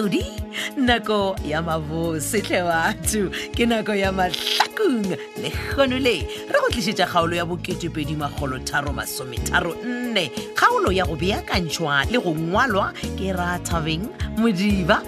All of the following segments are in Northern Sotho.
todi nako ya mabose tle batho ke nako ya mahlakong le kgono le re go tlišetša kgaolo ya boketepedi magolo tharo masometharo nne kgaolo ya go beakantšhwa le go ngwalwa ke rathabeng modiba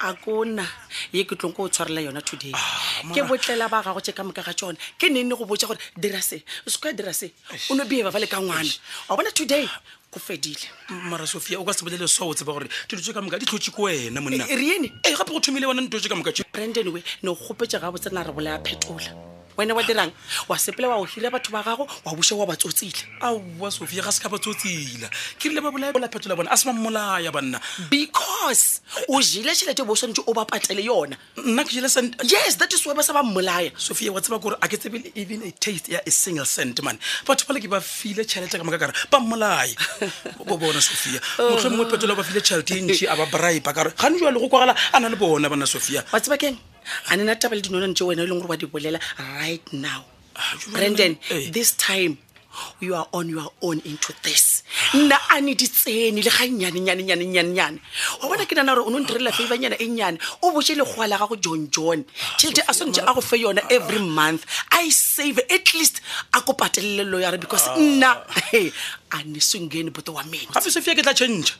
a kona ye ke tlong ko o tshwarela yona today ah, ke botlela ba gago tse ka moka ga tsone ke nenne go botsa gore dira se o seka dira se o no bee ba ba le ka ngwana wa bona today go fedile mara sophia o ka se bolele swa o tseba gore dilo tse ka moka di tlhotse ko wena monna e, e, e gape go thomile wena nto tse ka moka brandon we ne o kgopetse ga botsena re bolaya phetola wena wa dirang wa sepele wa go hira batho ba gago wa buša wa ba tsotsile aowa sofia ga se ka ba tsotsila ke rile ba bolaya bola phetola bona a se ba mmolaya banna because o jele tšhelete bo o swanetse o ba patele yona nna ke jele cent yes that is why ba sa ba mmolaya sofia wa tseba kore a ke tsebe le even a taste ya a single cent mane batho ba le ke ba file tšhelete ka moka kare ba mmolaya bo bona sofia motlho mongwe phetola ba file tšhelete e ntši a ba bribe kare gane jwa le go kwagala a na le bona banna sofia wa tseba keng ga ne na taba le dinonwane tse wena e leng gore wa di bolela right now Ah, jwale brandon nna- eh. this time you are on your own into this nna a ne di tsene le ga nnyane nyane nyane nyane nyane wa bona ke nana gore o ne o ntirela favanyana e nnyane o boje lekgowa la gago john john tšhelete a swanetse a go fe yona every month i save at least a ko patelelelo yare because nna he, a ne sengene bote wa mene gape sofia ke tla change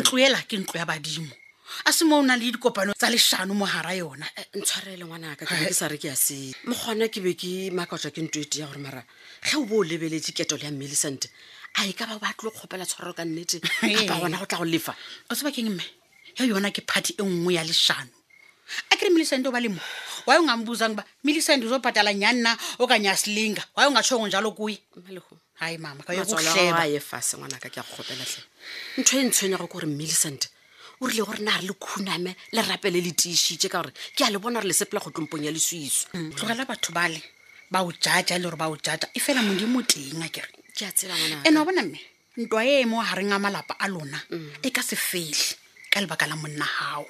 ntlo ela ke ntlo ya badimo a se mo o na le dikopano tsa leshano mo gara yona eh, ntshwarele ngwanaka ke ke sa re ke ya se mo gona ke be ke makatswa ke nto e tea gore mara ge o bo o lebeletse keto le ya mmelisante a e ka ba ba tlo kgopela tshwarelo ka nnete kapa gona go tla go lefa o tseba keng mme ya yona ke party e nngwe ya leshano a kere mmelisante o ba lemo wa yo ngambudzang ba mmelisante o zo patalang ya nna o ka nyaslinga wa yo nga tshongong jalo kuye hai mama ka yo go matswalo a gago hleba a ye fase ngwanaka ke a go kgopelatlhe ntho e ntshwenyago ke gore millicent o rile gore na re le khuname le rape le le tiišitše ka gore ke a le bona gore le sepela kgotlompong ya leswiswi Mm, tlogela batho bale ba o jaja e le gore ba o jaja e fela modimo teng a kere ke a tseba ngwana ene wa bona mme ntwa e emo gareng a malapa a lona e ka se fele ka lebaka la monna gago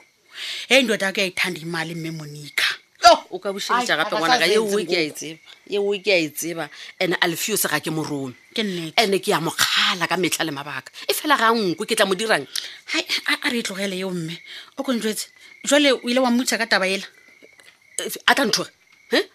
e ndoda ke yayithanda imali mme monika yo o ka bušeletša Ai, gape ga ka ngwana sa ka yeo zentse ke a e tseba yeo ke a e tseba ande alfiose ga ke mo rome ke nnete ande ke ya mokgala ka metlha le mabaka e fela ga nko ke tla mo dirang hai a a re e tlogele eo mme o kontswetse jale o ile wa mmutsa ka taba ela E- a tla nthoga Eh?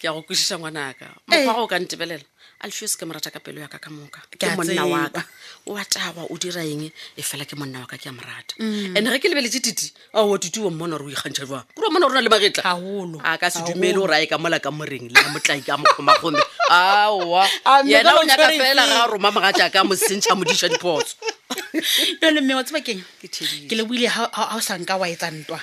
ke ya go kwešiša ngwanaka mokgwa go o ka ntebelela alfio se ke mo rata ka pelo yaka ka moka Ke ke a monna tseba. waka o a tagwa o dira eng e fela ke monna waka ke a mo rata Mm. and ge ke lebeletse titi ao titi wa mmona gore o ikgantšha jwang kore wa mmona gore o na le magetla Haholo. a ka se Haholo. dumele gore a e ka mola ka moreng le ya motlaki a mokgomakgome aowa A, mme yena fela o o nyaka tshwere fela eng? ga a roma mogatša ka mo sentšha modiša dipotso jale mme wa tseba keng Ke thedile. ke leboile ga o sa nka wa etsa ntwa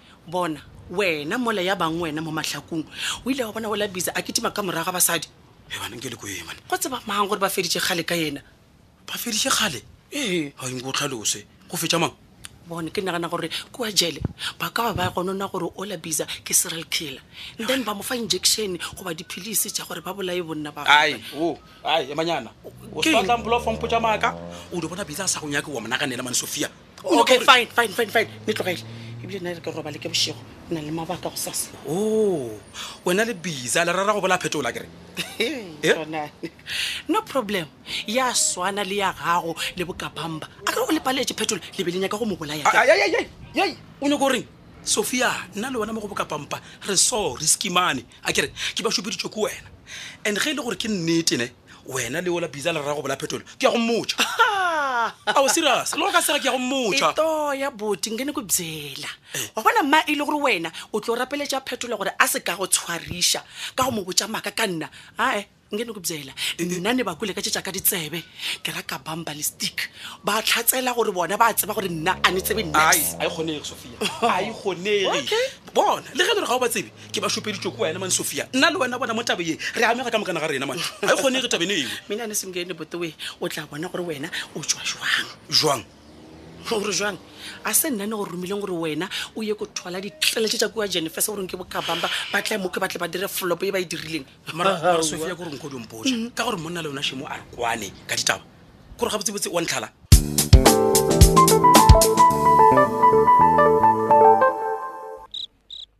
bona wena mola ya bang wena mo mahlakong o ile wa bona o labisa a ketima ka morago ga basadi ebaneng ke le ko emane go tseba mang gore ba feditše kgale ka ena ba feditše kgale ee ga inko o tlhalose go fetša mang bone ke nagana gore kua jele ba ka ba ba gonona gore o labisa ke serial killer and then ba mo fa injection goba diphilisi tša gore ba bolaye bonna ba ai o ai emanyana o Ke- sa tlang bola o fampotša maaka o di bona bisa a sa go nyake wa monaganela mane sophia okay fine fine fine fine ne tlogele ebile na re ke robale ke bošego na le mabaka go sasa o oh, wena le bisa le rara go bola phetola kere eh? no problem ya swana le ya gago le bokabamba a ka go le paletse phetola le be le nyaka go mo bolaya o nyako goreng sophia nna le wena mo go bokapampa re so re skimane a kere ke ba šupeditswe ke wena and ge e le gore ke nnetene wena leo la biza le rago bola phetolo ke ya go mmotša ao serious le go ka sega ke ya go mmotša eto ya boti nke ne ko byela eh. wa bona mma e le gore wena o tlo rapeletša phetola gore a se ka go tshwariša ka go mo botša maaka ka nna ae nke ne ko byela eh, eh. nna ne ba kole ka tšetša ka ditsebe ke ra ka bamba le stick ba tlhatsela gore bona ba tseba gore nna a ne tsebe nna a e kgonege sophia a e kgonege bona le ge le re ga o ba tsebe ke ba šopeditšo ko wena mansofia nna le wena bona mo tabe ye re amega ka mokana ga rena mane ga e kgonege tabene eo mina ne semkene botoe o tla bona gore wena o tswa jwang jwang gore jwang a se nna ne go romileng gore wena o ye ko thola ditleletse tsa kua jennifer se goreng ke bokabamba ba tla mo ke batle ba dire flop e ba e dirileng marasofia kore nko dompoja mm-hmm. ka gore monna le yona shemo a re kwane ka ditaba gore ga botsebotse wa ntlhala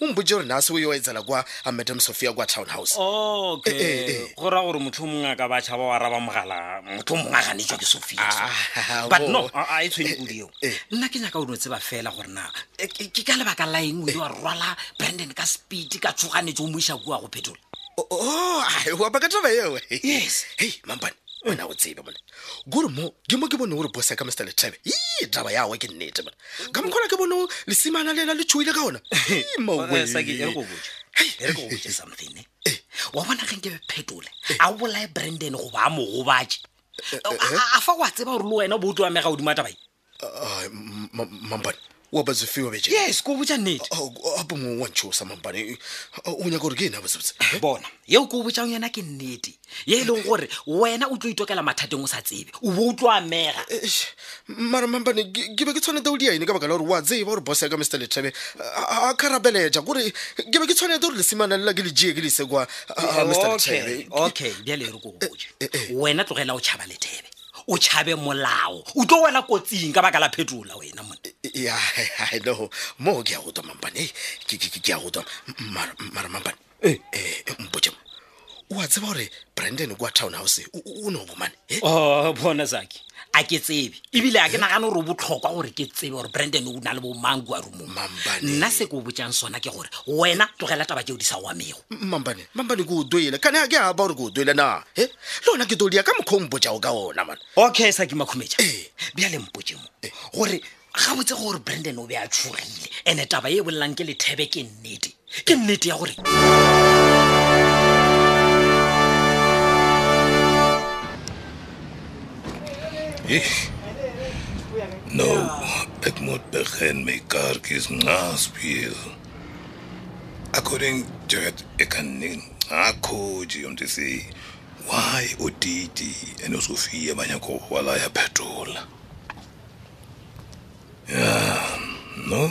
o mpotse gore na se o yo etsela kwa a madam sophia kwa town house okay Eh, eh, eh. go raya gore motlho mongwe a ka ba tšhaba wa raba mogala motlho mongwe a ganetswa ke sophia Ah, but bo- no a a e tshwene kudu eo Eh, eh. nna ke nyaka o no tseba fela gore na eh, ke ke ka lebaka la eng o ile wa rwala brandon ka speed ka tshoganetse o mo isa kua go phetola O- o- o, ai, wa baka taba eo Yes. hei mampane wena o tsebe bona kore mo ke mo ke bone gore bose ka mr lethebe e taba yago ke nnete mona ka mokgona ke bone lesimana lena le tšhoile ka ona wa bona keng ke phetole a o bolae branden goba a mogobatše eh, eh, eh. a fa wa tseba gore le wena o bo o tlo amega godimo a tabae mampane wa ba zefe wa bee yes ko botsa nnete gape mong wa ntshosa mampane o nyaka gore ke ena botsebotse eh? bona yeo ko botsang yona ke nnete ye e leng gore wena o tlo itokela mathateng o sa tsebe o bo o tlo amega eh, mara mampane ke be ke tshwanete o diaene ka baka la gore wa tseba gore boss ya ka mr letrebe a karabeletša kore ke be ke tshwanete gore lesimana lela ke le jee ke le ise kwa eh, mr letrebe okay bjale e re ko botse wena tlogela o tšhaba lethebe o tšhabe molao o tlo wela kotsing ka baka la phetola wena mone ya i know moo ke ya go tswa mampane ei, ke- ke ke- ke ya go tswa M- mara mara mampane Eh. um mpotse mo o a tseba gore brandon kwa town house o- o o ne o bomane e o bona sake a ke tsebe ebile a ke nagane gore o botlhokwa gore ke tsebe gore brandon o na le bomang kua rumong Mampane. nna se ke o botsang sona ke gore wena tlogela taba tšeo di sa wamego mampane mambane ke o doile kane a ke a ba gore ke o doile na e le ona ke tolia ka mokgwa o mpotšago ka ona man okay sa ke makhumetša ee bja le mpotše mo ee. gore ga botse gore brandon o be a tshogile ene taba e bolelang ke lethebe ke nnete ke nnete ya gore Eish. No, ek moet begin met kaartjies naspeel. according to that e ka nne a kgoji yo ntse se why o titi and o sofia ba nyako go bala ya phetola ya no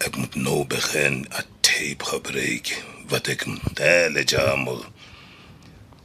ek moet nou begin a tape gebruik wat ek mtele jammer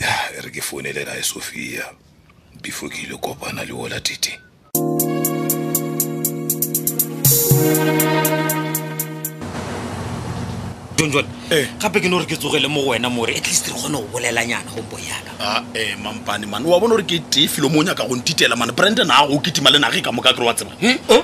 ya e re ke founele rae sophia before ke ile kopana le ola tete jonjone eh. gape ke no gore ke tsogele mo go wena more at least re kgone go bolelanyana gompo yaka ae ah, eh, mampane mane wa bona gore ke tee filo mo o nyaka go ntitela mane branden a go kitima le nage ka moka kere wa tseba hmm? eh?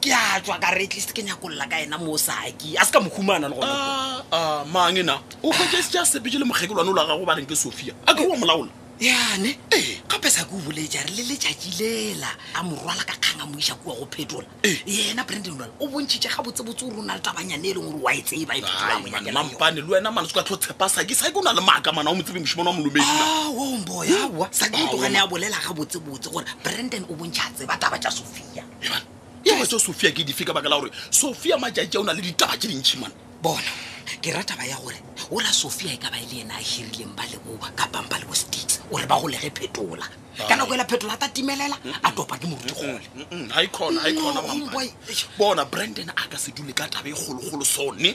ke a tswa ka re tlise ke nyakolola ka ena mosaki a se ka mohumana le gona Ah, ah, mang ena o kgwekese ja sepetse le mokgekelwane o la gago ba reng ke sophia a ke wa molaola yane Ee. gape sa ke o boletša re le letšatši lela a morwala ka kgang a mo iša kua go phetola Ee. yena brandon lwala o bontšhitše gabotsebotse o rona le tabanyane e leng gore wa e tseba e phetola mo nyakela yona. mampane le wena mane se ka tlho tshepa saki saki o na le maaka mana o mo tsebe mošimane wa molomedi Ah, wo mboya aowa sa ke Aowa. togane a bolela gabotsebotse gore brandon o bontšha a tseba taba tša sophia so sophia ke dife ka baka la gore sophia matšatši a o na le ditaba tše dintšhi mane bona ke rataba ya gore o la sophia e ka ba e le ena a hirileng ba lebo kapang ba lebo states gore ba golege phetola ka nako ela phetola a ta timelela a topa ke morutigoleboy bona brandon a ka se dule ka tabe e kgologolo sone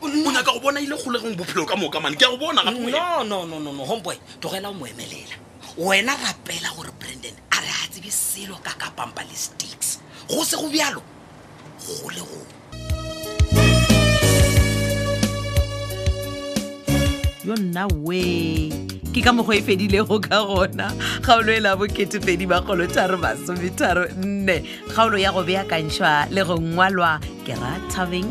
o nyaka go bona ile kgolegong bophelo ka moka mane ke ya go bona gape no no no no no homeboy tlogela o mo emelela wena rapela gore brandon a re a tsebe selo ka ka pampa le sticks go se go bjalo go le go yo nna wee ke ka mokgwa e fedilego ka gona kgaolo e la bokete pedi makgolotharo masometharo nne kgaolo ya go beakantšhwa le go ngwalwa ke ra thabeng